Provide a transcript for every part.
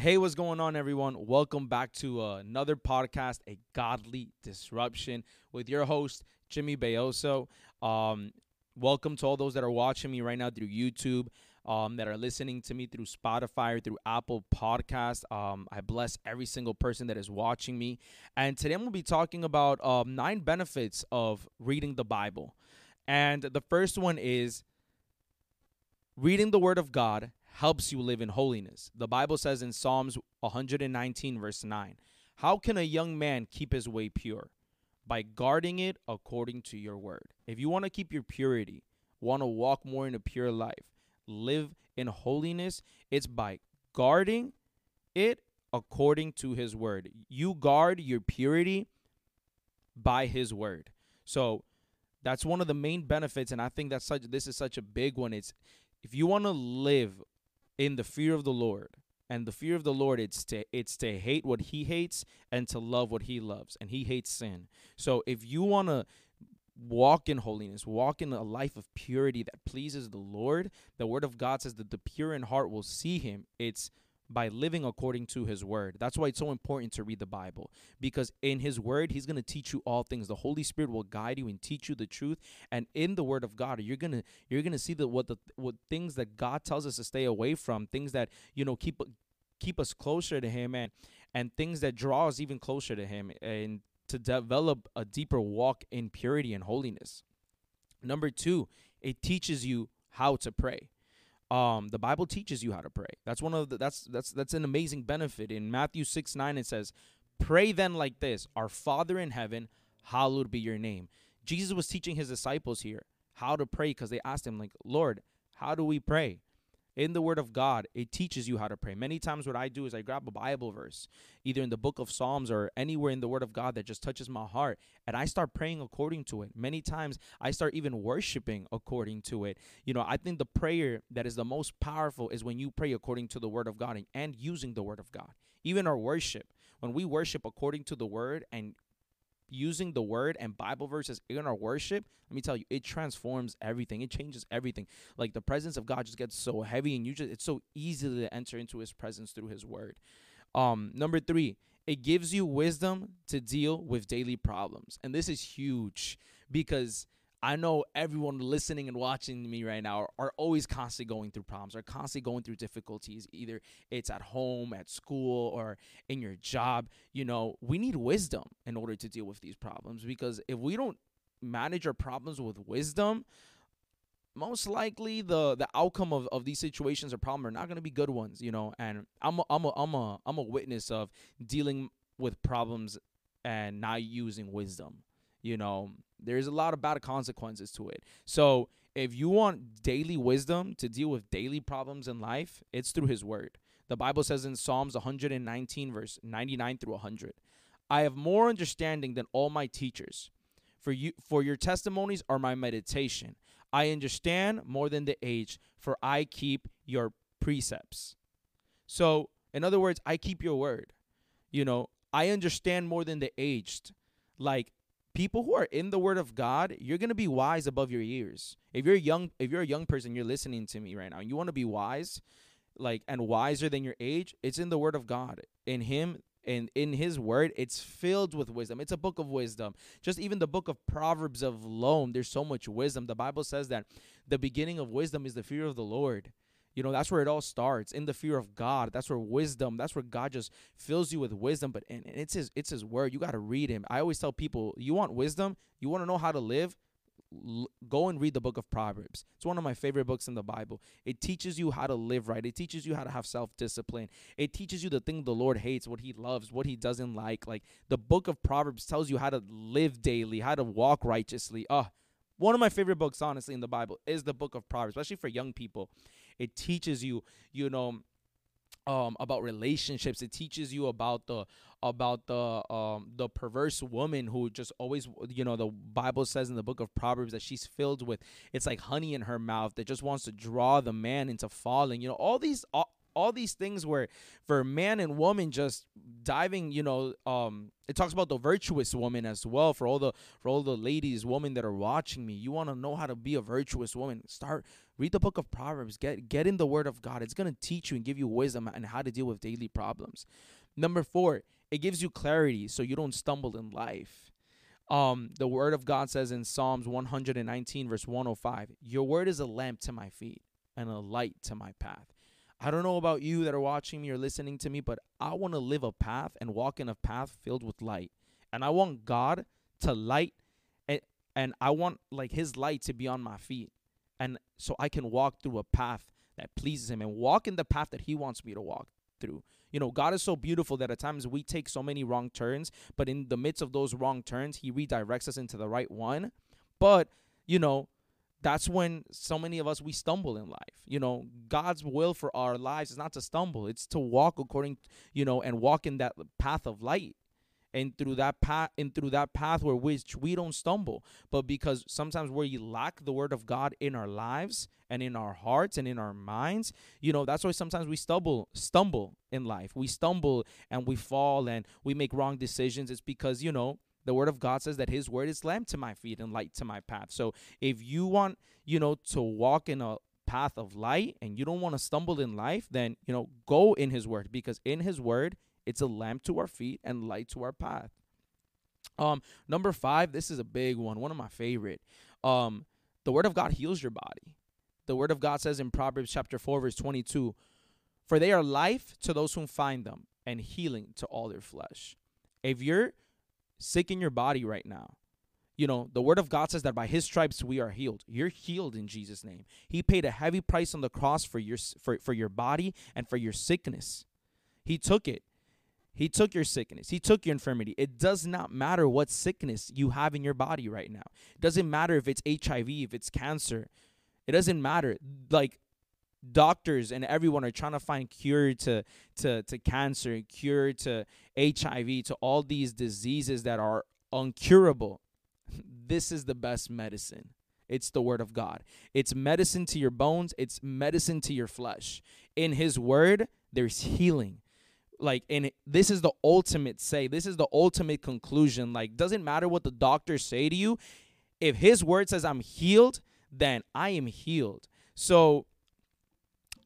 Hey, what's going on, everyone? Welcome back to uh, another podcast, A Godly Disruption, with your host, Jimmy Belloso. Um, welcome to all those that are watching me right now through YouTube, um, that are listening to me through Spotify or through Apple Podcast. Um, I bless every single person that is watching me. And today I'm going to be talking about um, nine benefits of reading the Bible. And the first one is reading the Word of God helps you live in holiness. The Bible says in Psalms 119, verse 9, How can a young man keep his way pure? By guarding it according to your word. If you want to keep your purity, want to walk more in a pure life, live in holiness, it's by guarding it according to his word. You guard your purity by his word. So that's one of the main benefits and I think that's such this is such a big one. It's if you want to live in the fear of the Lord. And the fear of the Lord it's to it's to hate what he hates and to love what he loves. And he hates sin. So if you want to walk in holiness, walk in a life of purity that pleases the Lord, the word of God says that the pure in heart will see him. It's by living according to his word. That's why it's so important to read the Bible because in his word he's going to teach you all things. The Holy Spirit will guide you and teach you the truth and in the word of God you're going to you're going to see that what the what things that God tells us to stay away from, things that, you know, keep keep us closer to him and and things that draw us even closer to him and to develop a deeper walk in purity and holiness. Number 2, it teaches you how to pray um, the Bible teaches you how to pray. That's one of the that's that's that's an amazing benefit. In Matthew 6 9, it says, Pray then like this Our Father in heaven, hallowed be your name. Jesus was teaching his disciples here how to pray because they asked him, like, Lord, how do we pray? In the word of God, it teaches you how to pray. Many times what I do is I grab a Bible verse, either in the book of Psalms or anywhere in the word of God that just touches my heart, and I start praying according to it. Many times I start even worshiping according to it. You know, I think the prayer that is the most powerful is when you pray according to the word of God and, using the word of God. Even our worship, when we worship according to the word and using the word and Bible verses in our worship, let me tell you, it transforms everything. It changes everything. Like the presence of God just gets so heavy and you just it's so easy to enter into his presence through his word. Um number 3, it gives you wisdom to deal with daily problems. And this is huge because I know everyone listening and watching me right now are, are, always constantly going through problems, are constantly going through difficulties. Either it's at home, at school, or in your job. You know, we need wisdom in order to deal with these problems because if we don't manage our problems with wisdom, most likely the the outcome of, of these situations or problems are not going to be good ones. You know, and I'm a, I'm a, I'm a I'm a witness of dealing with problems and not using wisdom. You know, there's a lot of bad consequences to it. So if you want daily wisdom to deal with daily problems in life, it's through his word. The Bible says in Psalms 119, verse 99 through 100, I have more understanding than all my teachers. For you for your testimonies are my meditation. I understand more than the age, for I keep your precepts. So, in other words, I keep your word. You know, I understand more than the aged. Like people who are in the word of God, you're going to be wise above your years. If you're young, if you're a young person, you're listening to me right now, and you want to be wise, like and wiser than your age, it's in the word of God. In him and in his word, it's filled with wisdom. It's a book of wisdom. Just even the book of Proverbs of alone, there's so much wisdom. The Bible says that the beginning of wisdom is the fear of the Lord. You know, that's where it all starts in the fear of God. That's where wisdom, that's where God just fills you with wisdom. But and, and it's his it's his word. You got to read him. I always tell people, you want wisdom, you want to know how to live, go and read the book of Proverbs. It's one of my favorite books in the Bible. It teaches you how to live right. It teaches you how to have self-discipline. It teaches you the thing the Lord hates, what he loves, what he doesn't like. Like the book of Proverbs tells you how to live daily, how to walk righteously. Oh, one of my favorite books honestly in the Bible is the book of Proverbs, especially for young people. It teaches you, you know, um, about relationships. It teaches you about the about the um, the perverse woman who just always, you know, the Bible says in the book of Proverbs that she's filled with it's like honey in her mouth that just wants to draw the man into falling. You know, all these all, all these things where for man and woman just diving, you know, um it talks about the virtuous woman as well for all the for all the ladies, women that are watching me. You want to know how to be a virtuous woman. Start read the book of Proverbs. Get get in the word of God. It's going to teach you and give you wisdom and how to deal with daily problems. Number 4, it gives you clarity so you don't stumble in life. Um, the word of God says in Psalms 119, verse 105, Your word is a lamp to my feet and a light to my path. I don't know about you that are watching me or listening to me, but I want to live a path and walk in a path filled with light. And I want God to light and, and I want like his light to be on my feet. And so I can walk through a path that pleases him and walk in the path that he wants me to walk through. You know, God is so beautiful that at times we take so many wrong turns, but in the midst of those wrong turns, He redirects us into the right one. But, you know, that's when so many of us we stumble in life. You know god's will for our lives is not to stumble. It's to walk according you know and walk in that path of light and through that path and through that path where which we don't stumble. But because sometimes where you lack the word of god in our lives and in our hearts and in our minds you know that's why sometimes we stumble stumble in life. We stumble and we fall and we make wrong decisions. It's because you know the word of god says that his word is lamp to my feet and light to my path so if you want you know to walk in a path of light and you don't want to stumble in life then you know go in his word because in his word it's a lamp to our feet and light to our path. Um, number five, this is a big one, one of my favorite. Um, the word of God heals your body. The word of God says in Proverbs chapter 4, verse 22, For they are life to those who find them, and healing to all their flesh. If you're sick in your body right now, you know, the word of God says that by his stripes we are healed. You're healed in Jesus' name. He paid a heavy price on the cross for your for, for your body and for your sickness. He took it. He took your sickness. He took your infirmity. It does not matter what sickness you have in your body right now. It doesn't matter if it's HIV, if it's cancer. It doesn't matter. Like doctors and everyone are trying to find cure to to to cancer, cure to HIV, to all these diseases that are uncurable. This is the best medicine. It's the word of God. It's medicine to your bones, it's medicine to your flesh. In his word, there's healing like and this is the ultimate say this is the ultimate conclusion like doesn't matter what the doctors say to you if his word says i'm healed then i am healed so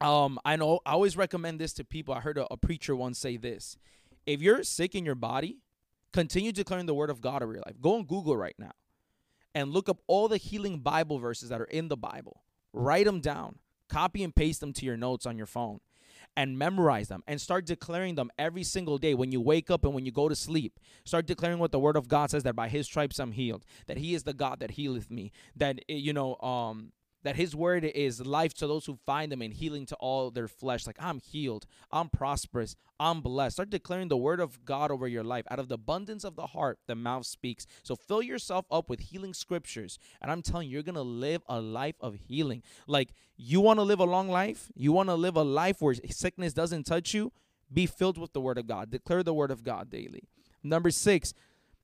um i know i always recommend this to people. I heard a, a preacher once say this. If you're sick in your body continue declaring the word of god over your life. Go on google right now and look up all the healing bible verses that are in the bible. Write them down. Copy and paste them to your notes on your phone and memorize them and start declaring them every single day when you wake up and when you go to sleep. Start declaring what the word of God says that by his stripes I'm healed, that he is the God that healeth me, that eh, you know um that his word is life to those who find them and healing to all their flesh. Like, I'm healed, I'm prosperous, I'm blessed. Start declaring the word of God over your life. Out of the abundance of the heart, the mouth speaks. So fill yourself up with healing scriptures. And I'm telling you, you're going to live a life of healing. Like, you want to live a long life? You want to live a life where sickness doesn't touch you? Be filled with the word of God. Declare the word of God daily. Number six,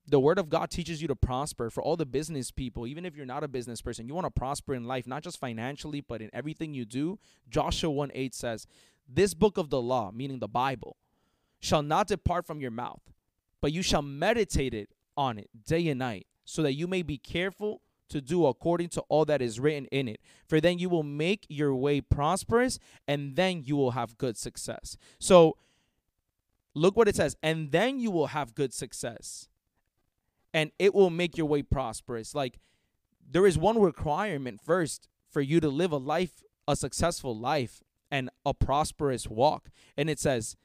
the word of God teaches you to prosper for all the business people, even if you're not a business person, you want to prosper in life, not just financially, but in everything you do. Joshua 1 8 says, This book of the law, meaning the Bible, shall not depart from your mouth, but you shall meditate it on it day and night, so that you may be careful to do according to all that is written in it. For then you will make your way prosperous, and then you will have good success. So, look what it says, and then you will have good success and it will make your way prosperous. Like there is one requirement first for you to live a life, a successful life and a prosperous walk. And it says,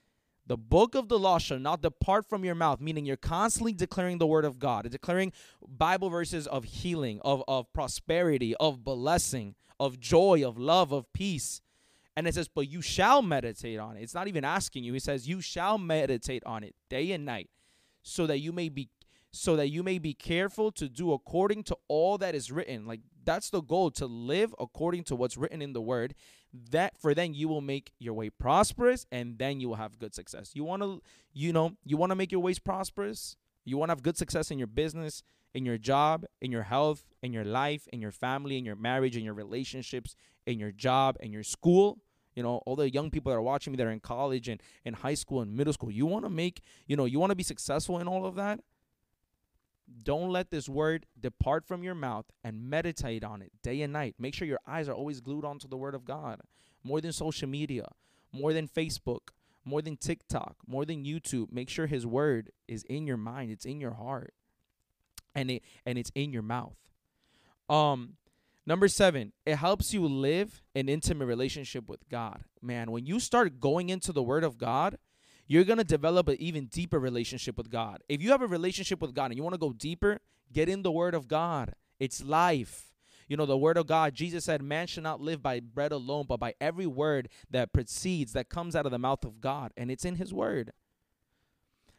the book of the law shall not depart from your mouth, meaning you're constantly declaring the word of God, declaring Bible verses of healing, of, of prosperity, of blessing, of joy, of love, of peace. And it says, but you shall meditate on it. It's not even asking you. He says, you shall meditate on it day and night so that you may be so that you may be careful to do according to all that is written. Like that's the goal to live according to what's written in the word. That for then you will make your way prosperous and then you will have good success. You want to you know, you want to make your ways prosperous? You want to have good success in your business, in your job, in your health, in your life, in your family, in your marriage, in your relationships, in your job, in your school. You know, all the young people that are watching me that are in college and in high school and middle school, you want to make, you know, you want to be successful in all of that. Don't let this word depart from your mouth and meditate on it day and night. Make sure your eyes are always glued onto the word of God more than social media, more than Facebook, more than TikTok, more than YouTube. Make sure his word is in your mind, it's in your heart. And it and it's in your mouth. Um number 7, it helps you live an intimate relationship with God. Man, when you start going into the word of God, you're going to develop an even deeper relationship with God. If you have a relationship with God and you want to go deeper, get in the word of God. It's life. You know, the word of God, Jesus said, Man shall not live by bread alone, but by every word that proceeds, that comes out of the mouth of God. And it's in his word.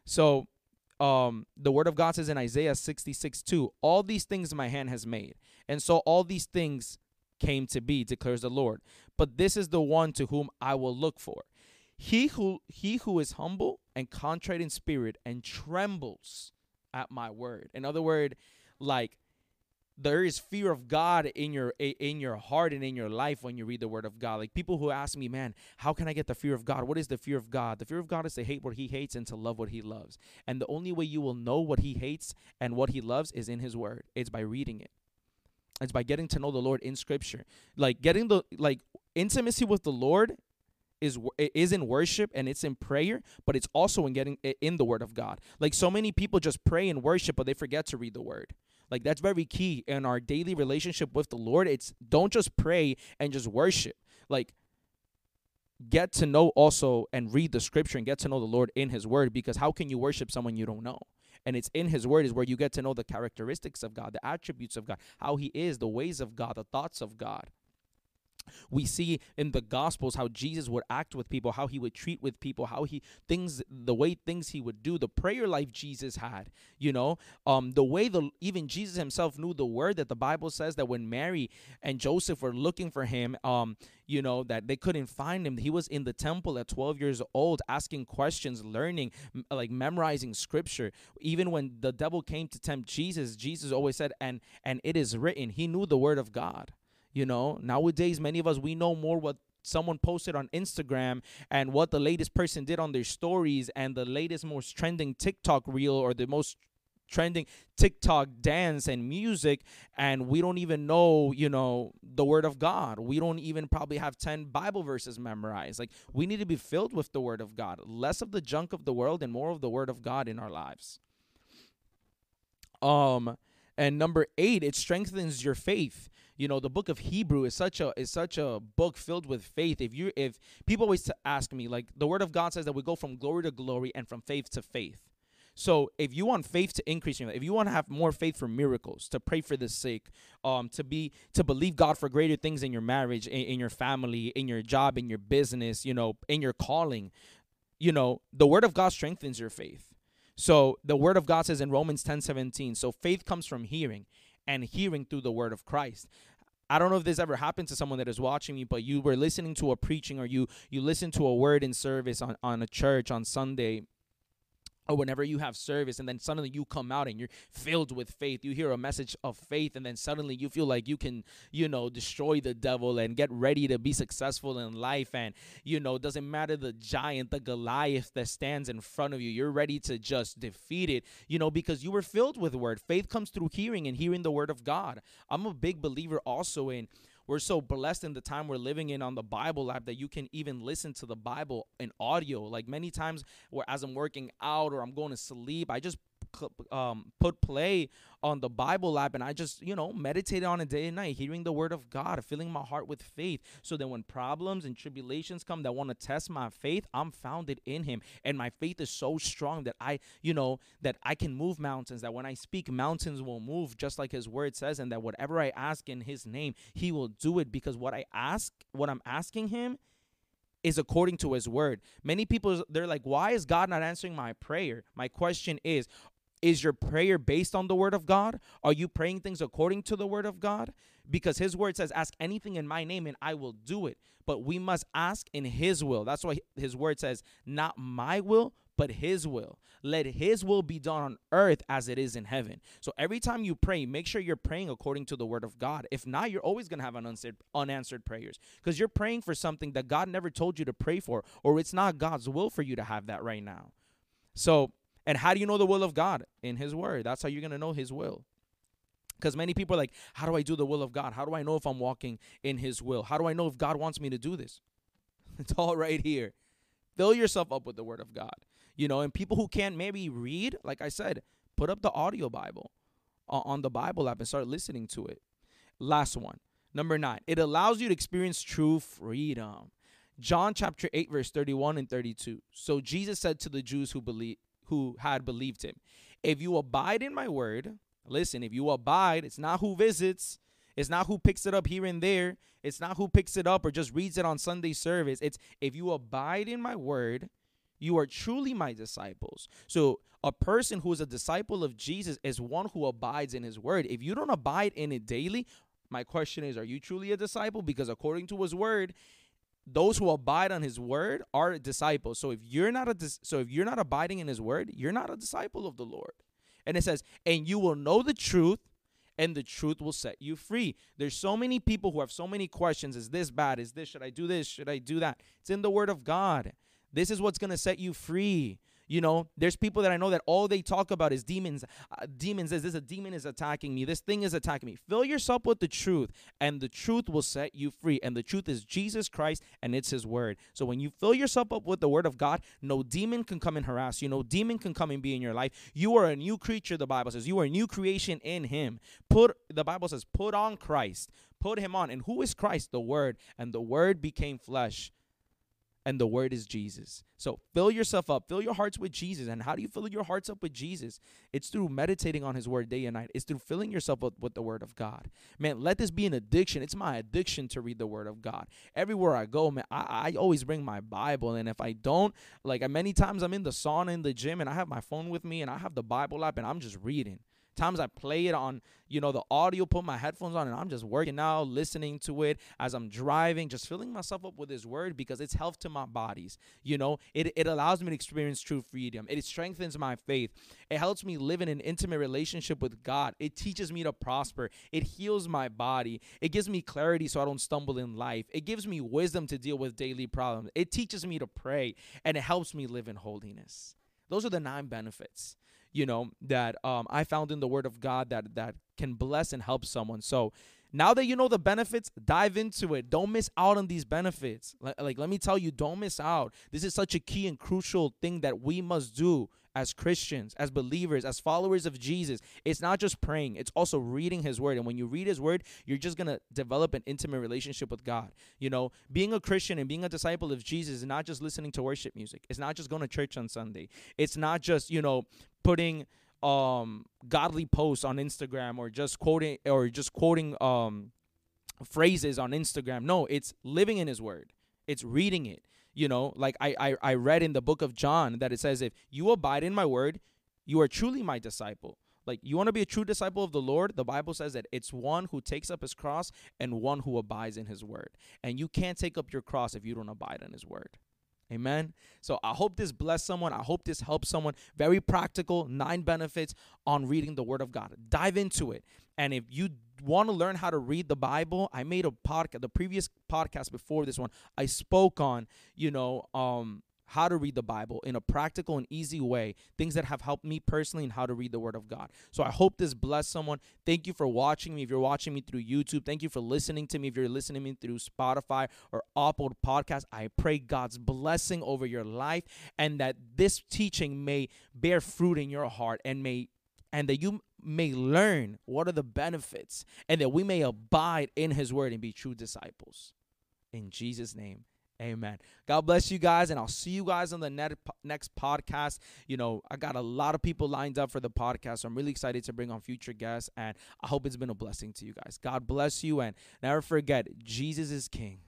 So, um, the word of God says in Isaiah 66 2, All these things my hand has made. And so all these things came to be, declares the Lord. But this is the one to whom I will look for. He who he who is humble and contrite in spirit and trembles at my word. In other word, like there is fear of God in your in your heart and in your life when you read the word of God. Like people who ask me, "Man, how can I get the fear of God? What is the fear of God?" The fear of God is to hate what he hates and to love what he loves. And the only way you will know what he hates and what he loves is in his word. It's by reading it. It's by getting to know the Lord in scripture. Like getting the like intimacy with the Lord is is in worship and it's in prayer, but it's also in getting in the word of God. Like so many people just pray and worship, but they forget to read the word. Like that's very key in our daily relationship with the Lord. It's don't just pray and just worship. Like get to know also and read the scripture and get to know the Lord in his word because how can you worship someone you don't know? And it's in his word is where you get to know the characteristics of God, the attributes of God, how he is, the ways of God, the thoughts of God. We see in the gospels how Jesus would act with people, how he would treat with people, how he things the way things he would do, the prayer life Jesus had, you know, um the way the even Jesus himself knew the word that the Bible says that when Mary and Joseph were looking for him, um you know that they couldn't find him. He was in the temple at 12 years old asking questions, learning like memorizing scripture. Even when the devil came to tempt Jesus, Jesus always said and and it is written. He knew the word of God. You know, nowadays, many of us, we know more what someone posted on Instagram and what the latest person did on their stories and the latest, most trending TikTok reel or the most trending TikTok dance and music, and we don't even know, you know, the word of God. We don't even probably have 10 Bible verses memorized. Like, we need to be filled with the word of God, less of the junk of the world and more of the word of God in our lives. Um, and number eight, it strengthens your faith. You know the book of hebrew is such a is such a book filled with faith. If you if people always ask me like the word of god says that we go from glory to glory and from faith to faith. So if you want faith to increase, if you want to have more faith for miracles, to pray for the sick, um, to be to believe God for greater things in your marriage, in, in your family, in your job, in your business, you know, in your calling, you know, the word of God strengthens your faith. So the word of God says in Romans 10 17, so faith comes from hearing, and hearing through the word of Christ. I don't know if this ever happened to someone that is watching me, but you were listening to a preaching or you you listened to a word in service on, on a church on Sunday or whenever you have service and then suddenly you come out and you're filled with faith you hear a message of faith and then suddenly you feel like you can you know destroy the devil and get ready to be successful in life and you know doesn't matter the giant the goliath that stands in front of you you're ready to just defeat it you know because you were filled with word. Faith comes through hearing and hearing the word of god. I'm a big believer also in we're so blessed in the time we're living in on the Bible app that you can even listen to the Bible in audio. Like many times, where as I'm working out or I'm going to sleep, I just um, put play on the Bible app and I just, you know, meditate on it day and night, hearing the word of God, filling my heart with faith. So that when problems and tribulations come that want to test my faith, I'm founded in Him. And my faith is so strong that I, you know, that I can move mountains, that when I speak, mountains will move, just like His word says, and that whatever I ask in His name, He will do it because what I ask, what I'm asking Him, is according to his word. Many people they're like, "Why is God not answering my prayer?" My question is, is your prayer based on the word of God? Are you praying things according to the word of God? Because his word says, Ask anything in my name and I will do it. But we must ask in his will. That's why his word says, Not my will, but his will. Let his will be done on earth as it is in heaven. So every time you pray, make sure you're praying according to the word of God. If not, you're always going to have unanswered unanswered prayers because you're praying for something that God never told you to pray for or it's not God's will for you to have that right now. So, and how do you know the will of God? In his word. That's how you're going to know his will. Because many people are like, how do I do the will of God? How do I know if I'm walking in his will? How do I know if God wants me to do this? It's all right here. Fill yourself up with the word of God. You know, and people who can't maybe read, like I said, put up the audio Bible uh, on the Bible app and start listening to it. Last one. Number nine, it allows you to experience true freedom. John chapter 8, verse 31 and 32. So Jesus said to the Jews who believe who had believed him, If you abide in my word, listen, if you abide, it's not who visits, it's not who picks it up here and there. It's not who picks it up or just reads it on Sunday service. It's if you abide in my word, you are truly my disciples. So, a person who is a disciple of Jesus is one who abides in his word. If you don't abide in it daily, my question is, are you truly a disciple? Because according to his word, those who abide on his word are disciples. So if you're not a dis- so if you're not abiding in his word, you're not a disciple of the Lord. And it says, "And you will know the truth, and the truth will set you free. There's so many people who have so many questions. Is this bad? Is this, should I do this? Should I do that? It's in the word of God. This is what's going to set you free. You know, there's people that I know that all they talk about is demons. Uh, demons is this a demon is attacking me. This thing is attacking me. Fill yourself with the truth, and the truth will set you free. And the truth is Jesus Christ, and it's His word. So when you fill yourself up with the word of God, no demon can come and harass you. No demon can come and be in your life. You are a new creature. The Bible says you are a new creation in Him. Put the Bible says put on Christ. Put Him on. And who is Christ? The Word. And the Word became flesh and the word is Jesus. So fill yourself up, fill your hearts with Jesus. And how do you fill your hearts up with Jesus? It's through meditating on his word day and night. It's through filling yourself up with the word of God. Man, let this be an addiction. It's my addiction to read the word of God. Everywhere I go, man, I, I always bring my Bible. And if I don't, like many times I'm in the sauna in the gym and I have my phone with me and I have the Bible app and I'm just reading. Times I play it on, you know, the audio, put my headphones on, and I'm just working out, listening to it as I'm driving, just filling myself up with His Word because it's health to my bodies. You know, it, it allows me to experience true freedom. It strengthens my faith. It helps me live in an intimate relationship with God. It teaches me to prosper. It heals my body. It gives me clarity so I don't stumble in life. It gives me wisdom to deal with daily problems. It teaches me to pray, and it helps me live in holiness. Those are the nine benefits you know that um, I found in the Word of God that that can bless and help someone. So now that you know the benefits, dive into it. Don't miss out on these benefits. Like, like let me tell you, don't miss out. This is such a key and crucial thing that we must do as Christians, as believers, as followers of Jesus. It's not just praying, it's also reading his word. And when you read his word, you're just going to develop an intimate relationship with God. You know, being a Christian and being a disciple of Jesus is not just listening to worship music. It's not just going to church on Sunday. It's not just, you know, putting um godly posts on Instagram or just quoting or just quoting um phrases on Instagram. No, it's living in his word. It's reading it you know like I, I i read in the book of john that it says if you abide in my word you are truly my disciple. Like you want to be a true disciple of the lord? The bible says that it's one who takes up his cross and one who abides in his word. And you can't take up your cross if you don't abide in his word Amen. So I hope this bless someone. I hope this helps someone. Very practical, nine benefits on reading the Word of God. Dive into it. And if you want to learn how to read the Bible, I made a podcast, the previous podcast before this one, I spoke on, you know, um, how to read the Bible in a practical and easy way, things that have helped me personally in how to read the Word of God. So I hope this bless someone. Thank you for watching me. If you're watching me through YouTube, thank you for listening to me. If you're listening to me through Spotify or Apple Podcast, I pray God's blessing over your life and that this teaching may bear fruit in your heart and may and that you may learn what are the benefits and that we may abide in his word and be true disciples. In Jesus' name. Amen. God bless you guys, and I'll see you guys on the next podcast. You know, I got a lot of people lined up for the podcast, so I'm really excited to bring on future guests, and I hope it's been a blessing to you guys. God bless you, and never forget, Jesus is King.